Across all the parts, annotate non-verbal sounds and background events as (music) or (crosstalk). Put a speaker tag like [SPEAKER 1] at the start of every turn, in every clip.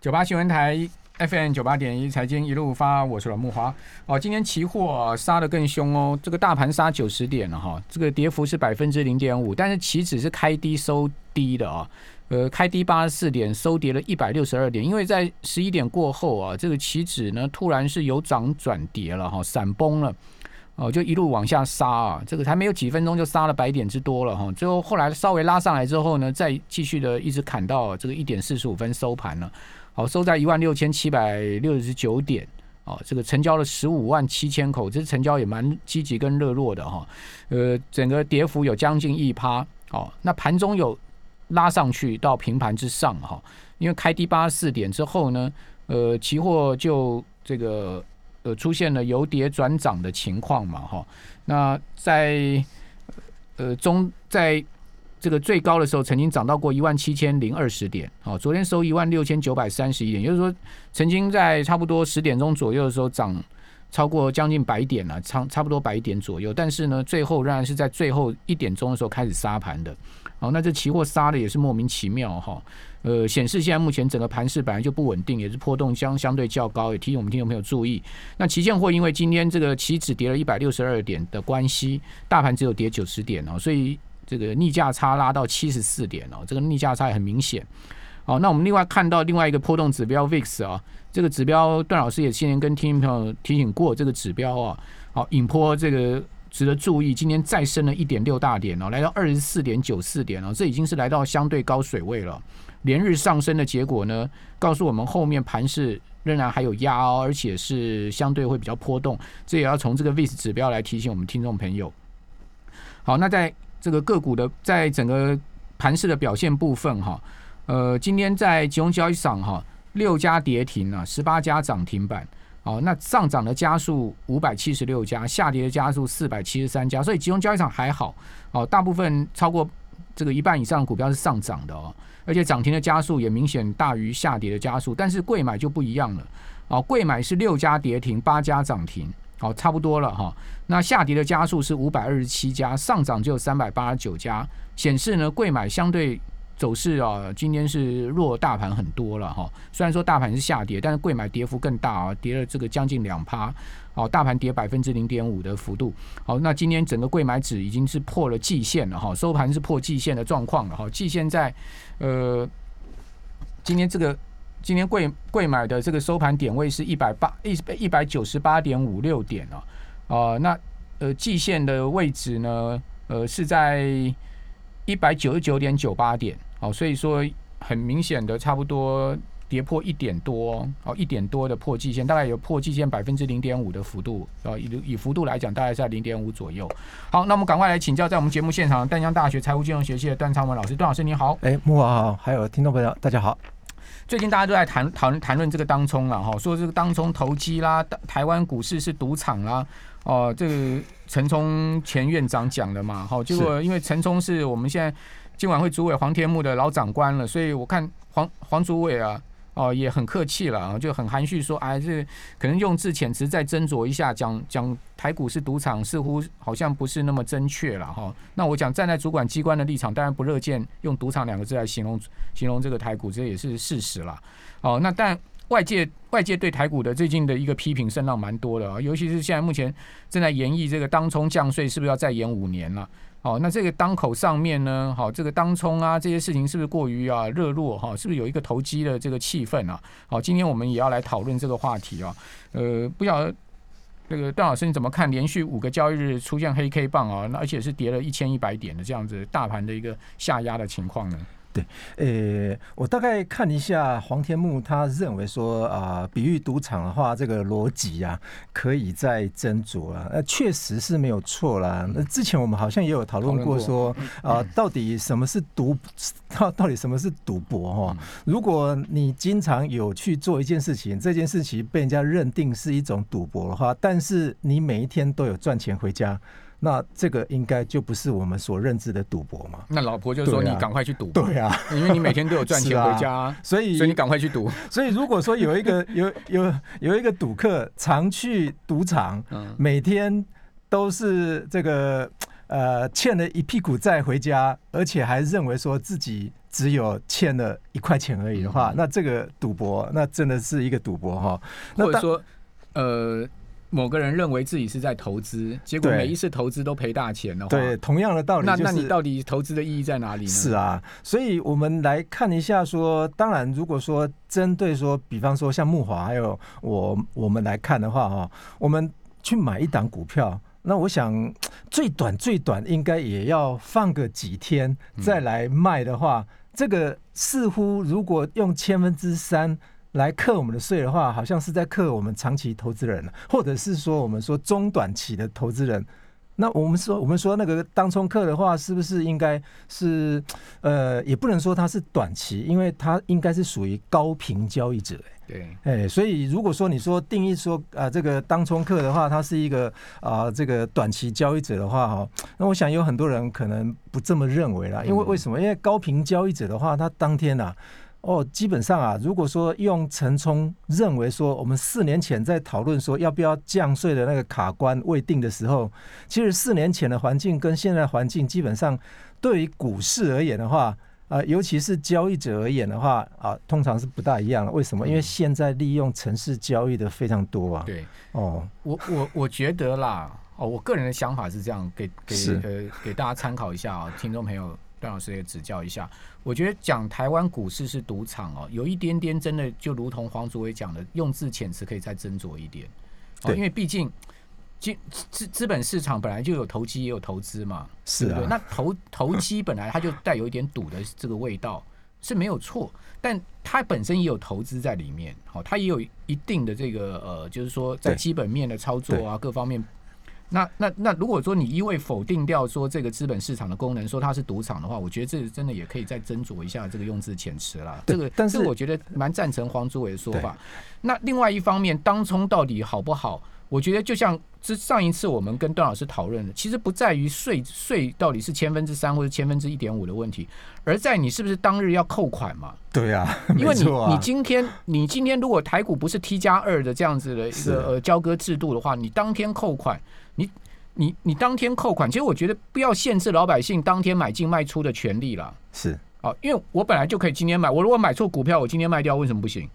[SPEAKER 1] 九八新闻台 FM 九八点一财经一路发，我是阮木华。哦，今天期货杀的更凶哦，这个大盘杀九十点了哈，这个跌幅是百分之零点五，但是期指是开低收低的啊，呃，开低八十四点，收跌了一百六十二点，因为在十一点过后啊，这个期指呢突然是由涨转跌了哈，闪崩了。哦，就一路往下杀啊，这个还没有几分钟就杀了百点之多了哈。最后后来稍微拉上来之后呢，再继续的一直砍到这个一点四十五分收盘了。好，收在一万六千七百六十九点。哦，这个成交了十五万七千口，这成交也蛮积极跟热络的哈。呃，整个跌幅有将近一趴。哦，那盘中有拉上去到平盘之上哈，因为开低八十四点之后呢，呃，期货就这个。呃，出现了由跌转涨的情况嘛，哈，那在呃中在这个最高的时候，曾经涨到过一万七千零二十点，好，昨天收一万六千九百三十一点，也就是说，曾经在差不多十点钟左右的时候涨超过将近百点了，差差不多百点左右，但是呢，最后仍然是在最后一点钟的时候开始杀盘的。好，那这期货杀的也是莫名其妙哈，呃，显示现在目前整个盘势本来就不稳定，也是波动相相对较高，也提醒我们听众朋友注意。那期现货因为今天这个期指跌了一百六十二点的关系，大盘只有跌九十点哦，所以这个逆价差拉到七十四点哦，这个逆价差也很明显。好，那我们另外看到另外一个波动指标 VIX 啊，这个指标段老师也先前跟听众朋友提醒过，这个指标啊，好引波这个。值得注意，今天再升了一点六大点哦，来到二十四点九四点哦，这已经是来到相对高水位了。连日上升的结果呢，告诉我们后面盘势仍然还有压哦，而且是相对会比较波动。这也要从这个 VIX 指标来提醒我们听众朋友。好，那在这个个股的在整个盘势的表现部分哈，呃，今天在集中交易场哈，六家跌停啊，十八家涨停板。哦，那上涨的家数五百七十六家，下跌的家数四百七十三家，所以集中交易场还好。哦，大部分超过这个一半以上的股票是上涨的哦，而且涨停的家数也明显大于下跌的家数。但是贵买就不一样了。哦，贵买是六家跌停，八家涨停，好，差不多了哈。那下跌的家数是五百二十七家，上涨只有三百八十九家，显示呢贵买相对。走势啊，今天是弱大盘很多了哈。虽然说大盘是下跌，但是贵买跌幅更大啊，跌了这个将近两趴。好，大盘跌百分之零点五的幅度。好，那今天整个贵买指已经是破了季线了哈，收盘是破季线的状况了哈。季线在呃，今天这个今天贵贵买的这个收盘点位是一百八一一百九十八点五六点啊。啊，那呃季线的位置呢，呃是在一百九十九点九八点。好，所以说很明显的，差不多跌破一点多，哦，一点多的破季线，大概有破季线百分之零点五的幅度，啊，以以幅度来讲，大概在零点五左右。好，那我们赶快来请教，在我们节目现场，淡江大学财务金融学系的段昌文老师，段老师你好。
[SPEAKER 2] 哎，木华好，还有听众朋友大家好。
[SPEAKER 1] 最近大家都在谈谈谈论这个当冲了哈，说这个当冲投机啦，台湾股市是赌场啦，哦，这个陈冲前院长讲的嘛，好，结果因为陈冲是我们现在。今晚会主委黄天木的老长官了，所以我看黄黄主委啊，哦也很客气了啊，就很含蓄说，哎，这可能用字遣词再斟酌一下，讲讲台股是赌场，似乎好像不是那么正确了哈。那我讲站在主管机关的立场，当然不乐见用赌场两个字来形容形容这个台股，这也是事实了。哦，那但外界外界对台股的最近的一个批评声浪蛮多的啊，尤其是现在目前正在研议这个当冲降税是不是要再延五年了。好，那这个当口上面呢？好，这个当冲啊，这些事情是不是过于啊热络哈？是不是有一个投机的这个气氛啊？好，今天我们也要来讨论这个话题啊。呃，不晓得那个段老师你怎么看？连续五个交易日出现黑 K 棒啊，那而且是跌了一千一百点的这样子大盘的一个下压的情况呢？
[SPEAKER 2] 对，呃，我大概看一下黄天木，他认为说啊，比喻赌场的话，这个逻辑啊，可以再斟酌啊。那确实是没有错啦。那之前我们好像也有讨论过说啊，到底什么是赌，到 (laughs) 到底什么是赌博哈？如果你经常有去做一件事情，这件事情被人家认定是一种赌博的话，但是你每一天都有赚钱回家。那这个应该就不是我们所认知的赌博嘛？
[SPEAKER 1] 那老婆就说你赶快去赌，
[SPEAKER 2] 对啊，
[SPEAKER 1] 因为你每天都有赚钱 (laughs) 回家，
[SPEAKER 2] 所以
[SPEAKER 1] 所以你赶快去赌。(laughs)
[SPEAKER 2] 所以如果说有一个 (laughs) 有有有一个赌客常去赌场，每天都是这个呃欠了一屁股债回家，而且还认为说自己只有欠了一块钱而已的话，那这个赌博，那真的是一个赌博哈。
[SPEAKER 1] 或者说，呃。某个人认为自己是在投资，结果每一次投资都赔大钱的话，
[SPEAKER 2] 对，同样的道理，
[SPEAKER 1] 那那你到底投资的意义在哪里呢？
[SPEAKER 2] 是啊，所以我们来看一下，说，当然，如果说针对说，比方说像木华还有我，我们来看的话，哈，我们去买一档股票，那我想最短最短应该也要放个几天再来卖的话，这个似乎如果用千分之三。来克我们的税的话，好像是在克我们长期投资人，或者是说我们说中短期的投资人。那我们说，我们说那个当冲客的话，是不是应该是呃，也不能说它是短期，因为它应该是属于高频交易者。
[SPEAKER 1] 对，
[SPEAKER 2] 哎，所以如果说你说定义说啊，这个当冲客的话，他是一个啊这个短期交易者的话，哈，那我想有很多人可能不这么认为啦。因为为什么？因为高频交易者的话，他当天呐。哦，基本上啊，如果说用陈冲认为说，我们四年前在讨论说要不要降税的那个卡关未定的时候，其实四年前的环境跟现在环境基本上对于股市而言的话，啊，尤其是交易者而言的话，啊，通常是不大一样的。为什么？因为现在利用城市交易的非常多啊。
[SPEAKER 1] 对，哦，我我我觉得啦，哦，我个人的想法是这样，给给呃给大家参考一下啊，听众朋友。段老师也指教一下，我觉得讲台湾股市是赌场哦，有一点点真的就如同黄祖伟讲的，用字遣词可以再斟酌一点。哦，因为毕竟资资资本市场本来就有投机也有投资嘛，
[SPEAKER 2] 是啊。
[SPEAKER 1] 那投投机本来它就带有一点赌的这个味道是没有错，但它本身也有投资在里面，好，它也有一定的这个呃，就是说在基本面的操作啊各方面。那那那，如果说你一味否定掉说这个资本市场的功能，说它是赌场的话，我觉得这真的也可以再斟酌一下这个用字遣词了。这个，
[SPEAKER 2] 但是
[SPEAKER 1] 我觉得蛮赞成黄祖伟的说法。那另外一方面，当冲到底好不好？我觉得就像这上一次我们跟段老师讨论的，其实不在于税税到底是千分之三或者千分之一点五的问题，而在你是不是当日要扣款嘛？
[SPEAKER 2] 对啊，
[SPEAKER 1] 因为你你今天你今天如果台股不是 T 加二的这样子的一个呃交割制度的话，你当天扣款。你你你当天扣款，其实我觉得不要限制老百姓当天买进卖出的权利了。
[SPEAKER 2] 是
[SPEAKER 1] 哦，因为我本来就可以今天买，我如果买错股票，我今天卖掉，为什么不行？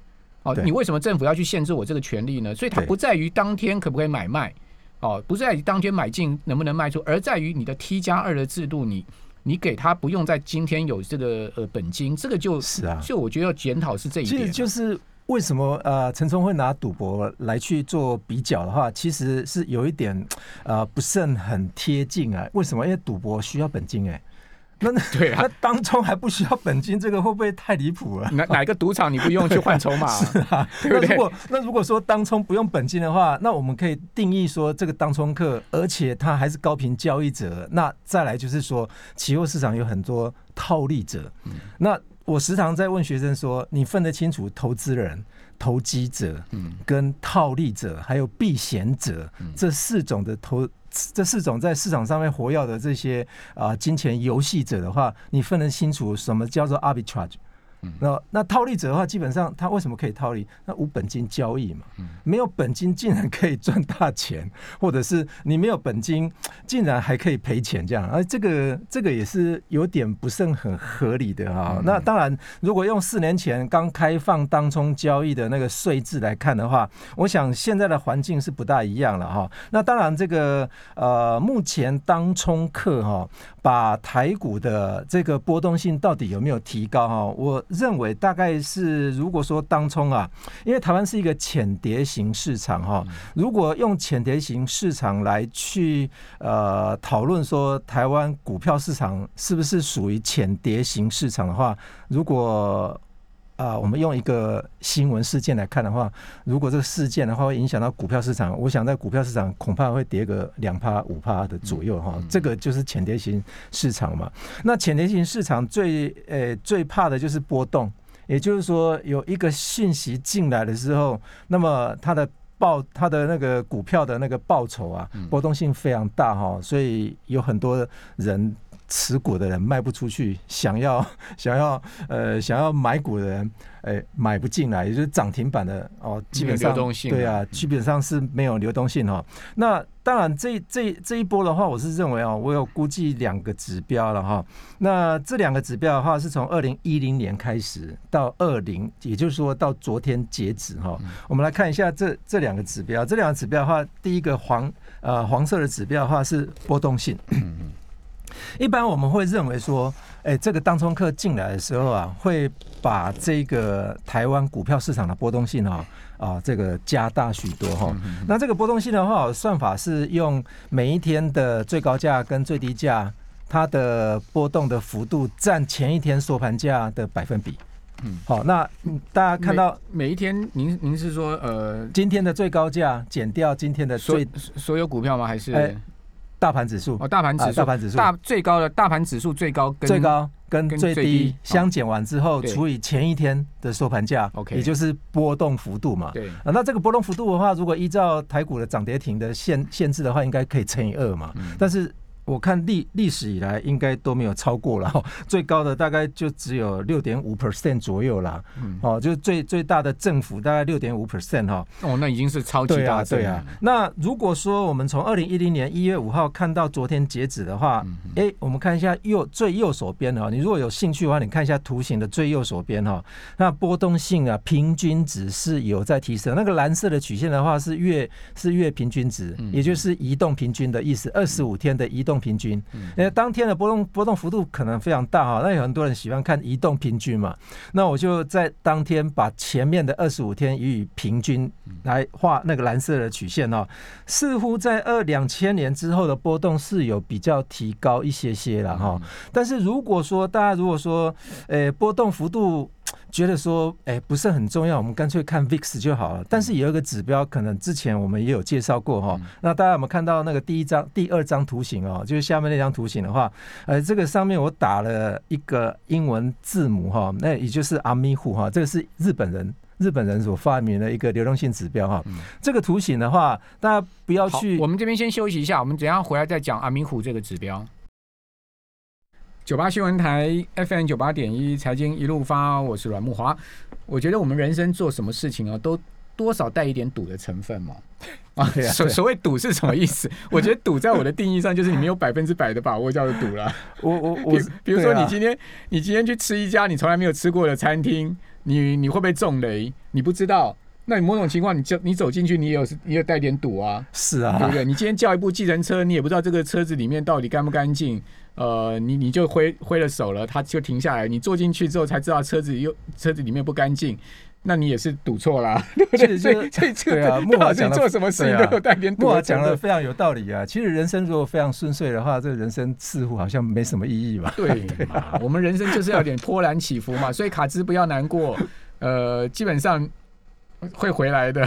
[SPEAKER 1] 哦，你为什么政府要去限制我这个权利呢？所以它不在于当天可不可以买卖，哦，不在于当天买进能不能卖出，而在于你的 T 加二的制度，你你给他不用在今天有这个呃本金，这个就是
[SPEAKER 2] 啊，
[SPEAKER 1] 就我觉得要检讨是这一点，
[SPEAKER 2] 就是。为什么呃陈冲会拿赌博来去做比较的话，其实是有一点呃不甚很贴近啊？为什么？因为赌博需要本金哎，那
[SPEAKER 1] 对啊，
[SPEAKER 2] 那当中还不需要本金，这个会不会太离谱了？
[SPEAKER 1] 哪哪个赌场你不用去换筹码？(laughs)
[SPEAKER 2] 是啊，那如果那如果说当冲不用本金的话，那我们可以定义说这个当冲客，而且他还是高频交易者。那再来就是说，期货市场有很多套利者，那。我时常在问学生说：“你分得清楚投资人、投机者、嗯跟套利者，还有避险者这四种的投这四种在市场上面活跃的这些啊金钱游戏者的话，你分得清楚什么叫做 arbitrage？” 那那套利者的话，基本上他为什么可以套利？那无本金交易嘛，没有本金竟然可以赚大钱，(laughs) 或者是你没有本金，竟然还可以赔钱这样，而这个这个也是有点不是很合理的哈。那当然，如果用四年前刚开放当冲交易的那个税制来看的话，我想现在的环境是不大一样了哈。那当然，这个呃，目前当冲客哈，把台股的这个波动性到底有没有提高哈？我。认为大概是，如果说当冲啊，因为台湾是一个浅碟型市场哈，如果用浅碟型市场来去呃讨论说台湾股票市场是不是属于浅碟型市场的话，如果啊我们用一个新闻事件来看的话，如果这个事件的话会影响到股票市场，我想在股票市场恐怕会跌个两趴五趴的左右哈，这个就是浅跌型市场嘛。那浅跌型市场最呃最怕的就是波动，也就是说有一个信息进来的时候，那么它的报它的那个股票的那个报酬啊波动性非常大哈，所以有很多人。持股的人卖不出去，想要 (laughs) 想要呃想要买股的人，哎买不进来，也就是涨停板的哦，基本上
[SPEAKER 1] 流动性
[SPEAKER 2] 对啊，基本上是没有流动性哈。那当然这这这一波的话，我是认为哦，我有估计两个指标了哈。那这两个指标的话，是从二零一零年开始到二零，也就是说到昨天截止哈。我们来看一下这这两个指标，这两个指标的话，第一个黄呃黄色的指标的话是波动性。一般我们会认为说，哎，这个当冲客进来的时候啊，会把这个台湾股票市场的波动性啊啊这个加大许多哈。那这个波动性的话，算法是用每一天的最高价跟最低价，它的波动的幅度占前一天收盘价的百分比。嗯，好，那大家看到
[SPEAKER 1] 每一天，您您是说呃，
[SPEAKER 2] 今天的最高价减掉今天的最
[SPEAKER 1] 所有股票吗？还是？
[SPEAKER 2] 大盘指数。
[SPEAKER 1] 哦，大盘指数，
[SPEAKER 2] 大盘指数。
[SPEAKER 1] 大最高的大盘指数最高跟
[SPEAKER 2] 最高跟最低相减完之后，除以前一天的收盘价
[SPEAKER 1] ，OK，
[SPEAKER 2] 也就是波动幅度嘛。
[SPEAKER 1] 对。
[SPEAKER 2] 啊，那这个波动幅度的话，如果依照台股的涨跌停的限限制的话，应该可以乘以二嘛。但是我看历历史以来应该都没有超过了，(laughs) 最高的大概就只有六点五 percent 左右啦。哦，就是最最大的政府大概六点五 percent 哈。
[SPEAKER 1] 哦，那已经是超级大
[SPEAKER 2] 对啊。那如果说我们从二零一零年一月五号看到昨天截止的话，哎，我们看一下右最右手边哈，你如果有兴趣的话，你看一下图形的最右手边哈，那波动性啊平均值是有在提升。那个蓝色的曲线的话是月是月平均值，也就是移动平均的意思，二十五天的移动。平均，因为当天的波动波动幅度可能非常大哈，那有很多人喜欢看移动平均嘛，那我就在当天把前面的二十五天予以平均来画那个蓝色的曲线哦，似乎在二两千年之后的波动是有比较提高一些些了哈，但是如果说大家如果说，呃，波动幅度。觉得说，哎，不是很重要，我们干脆看 VIX 就好了。但是有一个指标，可能之前我们也有介绍过哈。那大家有没有看到那个第一张、第二张图形哦？就是下面那张图形的话，呃，这个上面我打了一个英文字母哈，那也就是阿米虎哈，这个是日本人日本人所发明的一个流动性指标哈。这个图形的话，大家不要去。
[SPEAKER 1] 我们这边先休息一下，我们等下回来再讲阿弥虎这个指标。九八新闻台 FM 九八点一财经一路发，我是阮木华。我觉得我们人生做什么事情啊，都多少带一点赌的成分嘛。(laughs) 啊，所所谓赌是什么意思？(laughs) 我觉得赌在我的定义上，就是你没有 (laughs) 百分之百的把握叫做赌了。
[SPEAKER 2] 我我我，
[SPEAKER 1] 比如说你今天你今天去吃一家你从来没有吃过的餐厅，你你会不会中雷？你不知道。那你某种情况，你就你走进去，你也有你有带点赌啊？
[SPEAKER 2] 是啊，
[SPEAKER 1] 对不对？你今天叫一部计程车，你也不知道这个车子里面到底干不干净。呃，你你就挥挥了手了，他就停下来。你坐进去之后才知道车子又车子里面不干净，那你也是赌错了，(laughs) 对不对？所以这
[SPEAKER 2] 对啊，(laughs) 木华讲
[SPEAKER 1] 做什么事情都有带点赌。木
[SPEAKER 2] 华讲的非常有道理啊。其实人生如果非常顺遂的话，这人生似乎好像没什么意义吧。
[SPEAKER 1] 对嘛，(laughs) 我们人生就是要点波澜起伏嘛。所以卡兹不要难过，呃，基本上会回来的。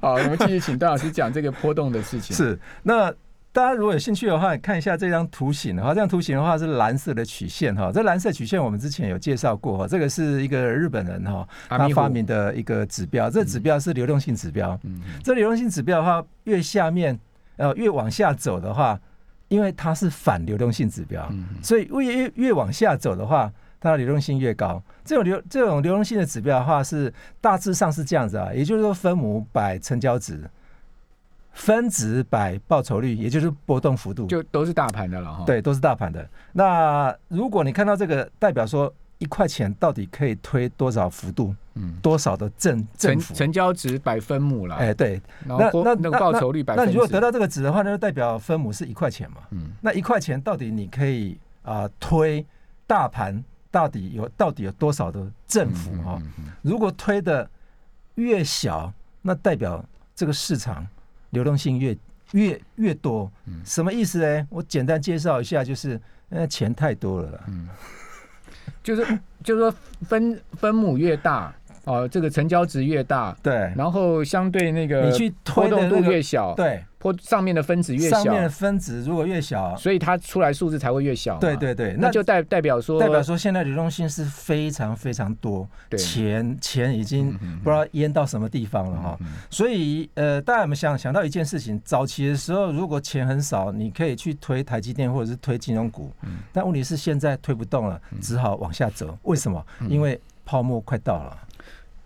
[SPEAKER 1] 好，我们继续请段老师讲这个波动的事情。
[SPEAKER 2] 是那。大家如果有兴趣的话，看一下这张图形的话，这张图形的话是蓝色的曲线哈。这蓝色曲线我们之前有介绍过哈，这个是一个日本人哈他发明的一个指标，这指标是流动性指标。嗯，这流动性指标的话，越下面呃越往下走的话，因为它是反流动性指标，所以越越越往下走的话，它的流动性越高。这种流这种流动性的指标的话是大致上是这样子啊，也就是说分母百成交值。分子百报酬率，也就是波动幅度，
[SPEAKER 1] 就都是大盘的了哈。
[SPEAKER 2] 对，都是大盘的。那如果你看到这个，代表说一块钱到底可以推多少幅度？嗯，多少的正正
[SPEAKER 1] 成成交值百分母了。
[SPEAKER 2] 哎，对。
[SPEAKER 1] 那那那个报酬率百分，
[SPEAKER 2] 那你如果得到这个值的话，那就代表分母是一块钱嘛。嗯。那一块钱到底你可以啊推大盘到底有到底有多少的正幅哈？如果推的越小，那代表这个市场。流动性越越越多，什么意思呢？我简单介绍一下，就是呃钱太多了，嗯，
[SPEAKER 1] 就是就是说分分母越大，哦，这个成交值越大，
[SPEAKER 2] 对，
[SPEAKER 1] 然后相对那个
[SPEAKER 2] 你去
[SPEAKER 1] 波动度越小，
[SPEAKER 2] 对，
[SPEAKER 1] 坡上面的分子越小
[SPEAKER 2] 上面，的分子如果越小，
[SPEAKER 1] 所以它出来数字才会越小嘛。
[SPEAKER 2] 对对对，
[SPEAKER 1] 那就代代表说，
[SPEAKER 2] 代表说现在流动性是非常非常多，
[SPEAKER 1] 对
[SPEAKER 2] 钱钱已经不知道淹到什么地方了哈。
[SPEAKER 1] 嗯
[SPEAKER 2] 所以呃，大家有没有想想到一件事情？早期的时候，如果钱很少，你可以去推台积电或者是推金融股，
[SPEAKER 1] 嗯
[SPEAKER 2] 但问题是现在推不动了，只好往下走。为什么？
[SPEAKER 1] 嗯
[SPEAKER 2] 因为泡沫快到了。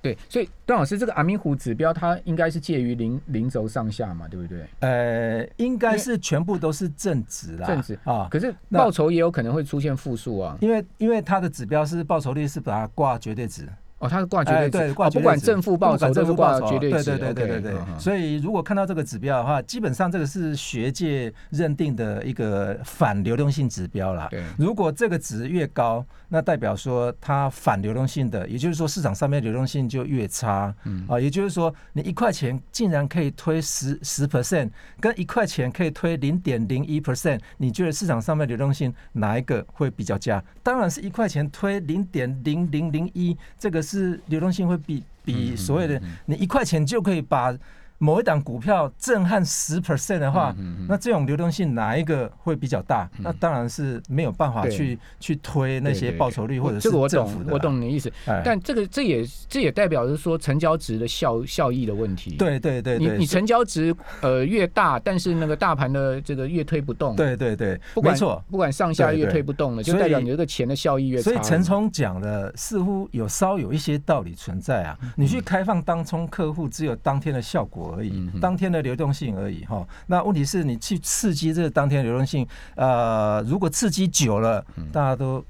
[SPEAKER 1] 对，所以段老师，这个阿明湖指标它应该是介于零零轴上下嘛，对不对？
[SPEAKER 2] 呃，应该是全部都是正值啦，
[SPEAKER 1] 正值
[SPEAKER 2] 啊。
[SPEAKER 1] 可是报酬也有可能会出现负数啊。
[SPEAKER 2] 因为因为它的指标是报酬率是把它挂绝对值，
[SPEAKER 1] 哦，它是挂绝对值，
[SPEAKER 2] 哎对，挂
[SPEAKER 1] 哦不管正负报酬
[SPEAKER 2] 不管
[SPEAKER 1] 都是挂
[SPEAKER 2] 正负报酬
[SPEAKER 1] 绝对值。
[SPEAKER 2] 对对对对对对。
[SPEAKER 1] 嗯
[SPEAKER 2] 所以如果看到这个指标的话，基本上这个是学界认定的一个反流动性指标啦。
[SPEAKER 1] 对
[SPEAKER 2] 如果这个值越高，那代表说它反流动性的，也就是说市场上面流动性就越差。
[SPEAKER 1] 嗯
[SPEAKER 2] 啊，也就是说你一块钱竟然可以推十十 percent，跟一块钱可以推零点零一 percent，你觉得市场上面流动性哪一个会比较佳？当然是一块钱推零点零零零一，这个是流动性会比比
[SPEAKER 1] 嗯
[SPEAKER 2] 所谓的你一块钱就可以把某一档股票震撼十 percent 的话，那这种流动性哪一个会比较大？那当然是没有办法去去推那些报酬率或者是
[SPEAKER 1] 这个我懂。我懂你的意思。
[SPEAKER 2] 哎，
[SPEAKER 1] 但这个这也这也代表着说成交值的效效益的问题。，
[SPEAKER 2] 对对对对，
[SPEAKER 1] 你你成交值呃越大，但是那个大盘的这个越推不动。，
[SPEAKER 2] 对对对，
[SPEAKER 1] 不管
[SPEAKER 2] 没错。
[SPEAKER 1] 不管上下越推不动了，就代表你这个钱的效益越。
[SPEAKER 2] 所以陈冲讲的似乎有稍有一些道理存在啊。你去开放当冲客户，只有当天的效果而已
[SPEAKER 1] 嗯，
[SPEAKER 2] 当天的流动性而已哈。那问题是你去刺激这个当天的流动性，呃，如果刺激久了，大家都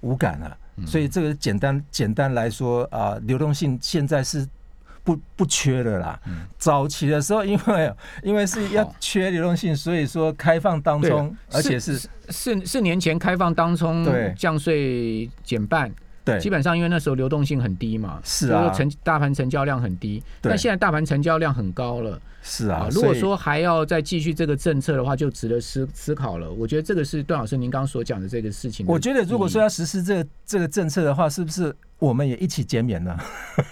[SPEAKER 2] 无感了。所以这个简单简单来说啊、流动性现在是。不不缺的啦，早期的时候，因为因为是要缺流动性，所以说开放当
[SPEAKER 1] 对。
[SPEAKER 2] 冲，而且是
[SPEAKER 1] 四四年前开放当中
[SPEAKER 2] 对。
[SPEAKER 1] 降税减半，
[SPEAKER 2] 对
[SPEAKER 1] 基本上因为那时候流动性很低嘛，
[SPEAKER 2] 是啊
[SPEAKER 1] 成大盘成交量很低，
[SPEAKER 2] 对
[SPEAKER 1] 但现在大盘成交量很高了
[SPEAKER 2] 是啊。
[SPEAKER 1] 如果说还要再继续这个政策的话，就值得思思考了。我觉得这个是段老师您刚刚所讲的这个事情。
[SPEAKER 2] 我觉得如果说要实施这个这个政策的话，是不是我们也一起减免呢？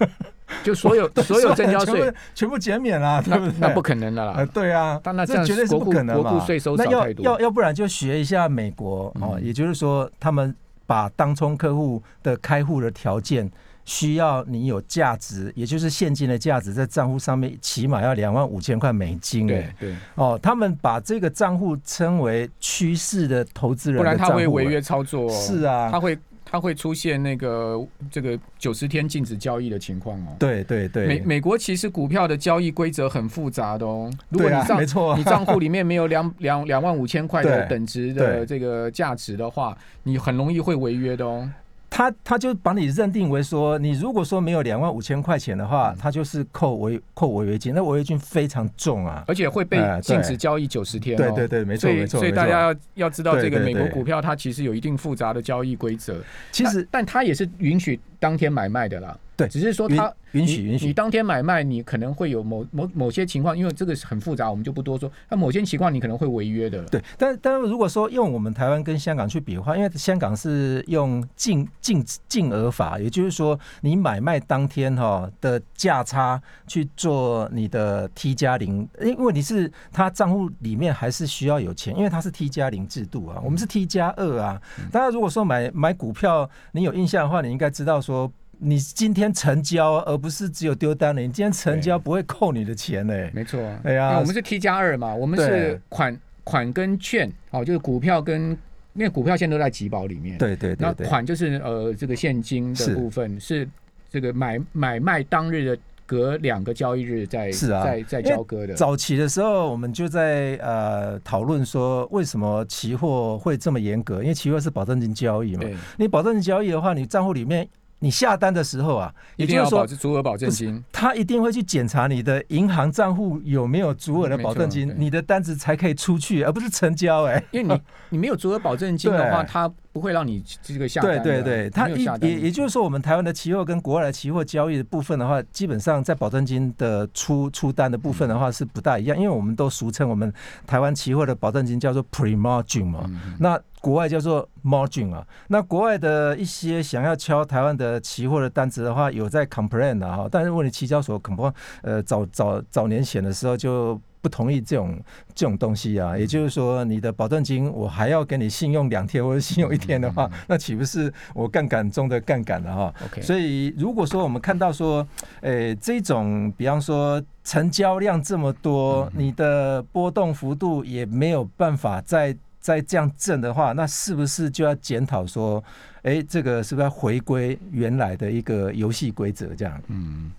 [SPEAKER 2] (laughs)
[SPEAKER 1] 就所有 (laughs) 所有增交税
[SPEAKER 2] 部，全部减免啦，对
[SPEAKER 1] 那
[SPEAKER 2] 不对？
[SPEAKER 1] 那不可能的
[SPEAKER 2] 呃，
[SPEAKER 1] 啦。
[SPEAKER 2] 对啊，
[SPEAKER 1] 但那这样
[SPEAKER 2] 绝对是
[SPEAKER 1] 国库
[SPEAKER 2] 不可能嘛。
[SPEAKER 1] 国库税收
[SPEAKER 2] 那要
[SPEAKER 1] 少太多
[SPEAKER 2] 要要不然就学一下美国哦，
[SPEAKER 1] 嗯
[SPEAKER 2] 也就是说他们把当冲客户的开户的条件。需要你有价值，也就是现金的价值，在账户上面起码要两万五千块美金。
[SPEAKER 1] 对
[SPEAKER 2] 哎，
[SPEAKER 1] 对，
[SPEAKER 2] 哦，他们把这个账户称为趋势的投资人
[SPEAKER 1] 不然他会违约操作哦。
[SPEAKER 2] 是啊
[SPEAKER 1] 他会他会出现那个这个九十天禁止交易的情况哦。
[SPEAKER 2] 对对对，
[SPEAKER 1] 美美国其实股票的交易规则很复杂的哦。如果你账、
[SPEAKER 2] 没错 (laughs)
[SPEAKER 1] 你账户里面没有两两两万五千块的等值的
[SPEAKER 2] 对
[SPEAKER 1] 这个价值的话，你很容易会违约的哦。
[SPEAKER 2] 他他就把你认定为说，你如果说没有两万五千块钱的
[SPEAKER 1] 嗯
[SPEAKER 2] 话，他就是扣违扣违约金，那违约金非常重啊。
[SPEAKER 1] 而且会被禁止交易九十天、哦
[SPEAKER 2] 对对对没错没错
[SPEAKER 1] 所以大家要要知道，这个美国股票它其实有一定复杂的交易规则。
[SPEAKER 2] 其实
[SPEAKER 1] 但但它也是允许当天买卖的啦。
[SPEAKER 2] 对
[SPEAKER 1] 只是说他
[SPEAKER 2] 允允许允许
[SPEAKER 1] 你当天买卖，你可能会有某某某些情况，因为这个是很复杂，我们就不多说。那某些情况你可能会违约的。
[SPEAKER 2] 对，但但如果说用我们台湾跟香港去比的话，因为香港是用净净净额法，也就是说你买卖当天哈的价差去做你的 T 加零，因为你是他账户里面还是需要有钱，因为它是 T 加零制度啊，我们是 T 加二啊。大家如果说买买股票，你有印象的话，你应该知道说。你今天成交，而不是只有丢单了。你今天成交不会扣你的钱嘞、
[SPEAKER 1] 没错，
[SPEAKER 2] 哎呀
[SPEAKER 1] 我们是 T 加二嘛，我们是款款跟券，哦，就是股票跟因为股票现在都在集保里面，，
[SPEAKER 2] 对对
[SPEAKER 1] 那
[SPEAKER 2] 对。那，
[SPEAKER 1] 款就是呃这个现金的部分是这个买买卖当日的隔两个交易日在
[SPEAKER 2] 是啊。
[SPEAKER 1] 在在交割的，
[SPEAKER 2] 早期的时候，我们就在呃讨论说，为什么期货会这么严格？因为期货是保证金交易嘛。
[SPEAKER 1] 对，
[SPEAKER 2] 你保证金交易的话，你账户里面你下单的时候啊，
[SPEAKER 1] 一定要
[SPEAKER 2] 也就是说，
[SPEAKER 1] 保持足额保证金，
[SPEAKER 2] 他一定会去检查你的银行账户有没有足额的保证金你的单子才可以出去，而不是成交、哎。
[SPEAKER 1] 因为你 (laughs) 你没有足额保证金的话，
[SPEAKER 2] 对。
[SPEAKER 1] 它不会让你这个下单的。
[SPEAKER 2] 对对对，它一
[SPEAKER 1] 没有下单。
[SPEAKER 2] 也也就是说，我们台湾的期货跟国外的期货交易的部分的话，基本上在保证金的出出单的部分的话是不大一样，因为我们都俗称我们台湾期货的保证金叫做 pre margin 嘛。
[SPEAKER 1] 嗯。
[SPEAKER 2] 那国外叫做 margin 啊。那国外的一些想要敲台湾的期货的单子的话，有在 complain 的哈。但是问你期交所恐怕呃早早早年前的时候就。不同意这种这种东西啊，也就是说，你的保证金我还要给你信用两天或者信用一天的话，那岂不是我杠杆中的杠杆了哈
[SPEAKER 1] ？OK，
[SPEAKER 2] 所以如果说我们看到说，诶，这种比方说成交量这么多，你的波动幅度也没有办法再再这样挣的话，那是不是就要检讨说，哎，这个是不是要回归原来的一个游戏规则这样？嗯。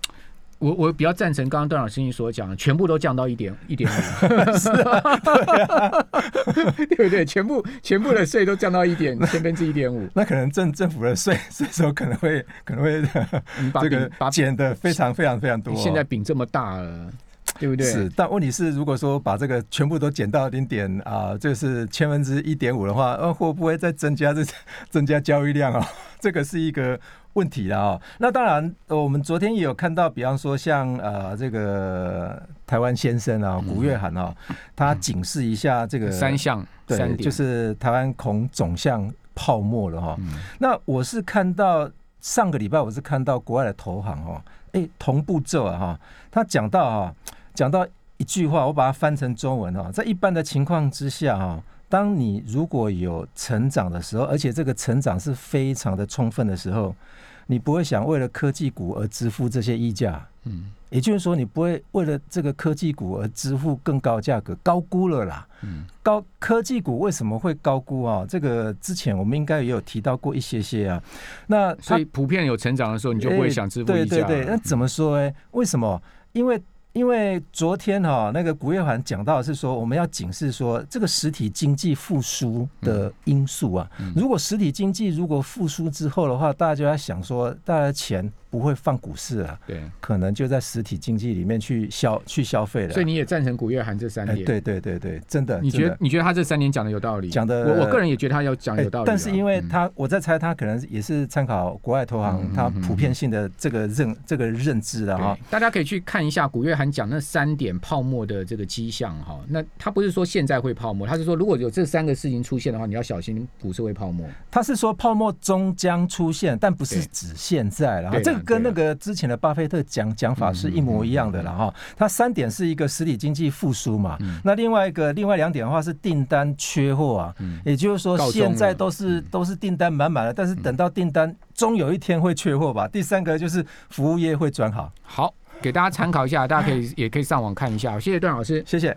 [SPEAKER 1] 我我比较赞成刚刚段老师你所讲，全部都降到一点 (laughs) 一点五，
[SPEAKER 2] 是啊，
[SPEAKER 1] 对不对？全部全部的税都降到一点千分之一点五，
[SPEAKER 2] 那可能政政府的税税收可能会可能会这个减的非常非常非常多。
[SPEAKER 1] 现在饼这么大了，对不对？
[SPEAKER 2] 是，但问题是，如果说把这个全部都减到零点啊，就是千分之一点五的话，呃，会不会再增加这 (laughs) 增加交易量啊？(laughs) 这个是一个。问题了啊，那当然，我们昨天也有看到，比方说像呃这个台湾先生啊，古月涵啊，他警示一下这个
[SPEAKER 1] 三项，
[SPEAKER 2] 对，就是台湾恐总项泡沫了哈。那我是看到上个礼拜，我是看到国外的投行哦，哎，同步骤啊哈，他讲到啊，讲到一句话，我把它翻成中文啊，在一般的情况之下哈，当你如果有成长的时候，而且这个成长是非常的充分的时候。你不会想为了科技股而支付这些溢价，嗯，也就是说，你不会为了这个科技股而支付更高价格，高估了啦，嗯，高科技股为什么会高估啊？这个之前我们应该也有提到过一些些啊。那
[SPEAKER 1] 所以普遍有成长的时候，你就不会想支付溢
[SPEAKER 2] 价。对对对，那怎么说呢？为什么？因为因为昨天哈那个古月环讲到是说，我们要警示说这个实体经济复苏的因素啊。如果实体经济如果复苏之后的话，大家就在想说，大家钱。不会放股市了，
[SPEAKER 1] 对，
[SPEAKER 2] 可能就在实体经济里面去消去消费了。
[SPEAKER 1] 所以你也赞成古月涵这三点？
[SPEAKER 2] 对对对对，真的。
[SPEAKER 1] 你觉得你觉得他这三点讲的有道理？
[SPEAKER 2] 讲的，
[SPEAKER 1] 我我个人也觉得他有讲有道理。
[SPEAKER 2] 但是因为他，我在猜他可能也是参考国外投行他普遍性的这个认这个认知的哈。
[SPEAKER 1] 大家可以去看一下古月涵讲那三点泡沫的这个迹象哈。那他不是说现在会泡沫，他是说如果有这三个事情出现的话，你要小心股市会泡沫。
[SPEAKER 2] 他是说泡沫终将出现，但不是指现在然后这个跟那个之前。的巴菲特讲讲法是一模一样的了哈，他三点是一个实体经济复苏嘛，那另外一个另外两点的话是订单缺货啊，也就是说现在都是都是订单满满的，但是等到订单终有一天会缺货吧。第三个就是服务业会转好，
[SPEAKER 1] 好给大家参考一下，大家可以也可以上网看一下，谢谢段老师，
[SPEAKER 2] 谢谢。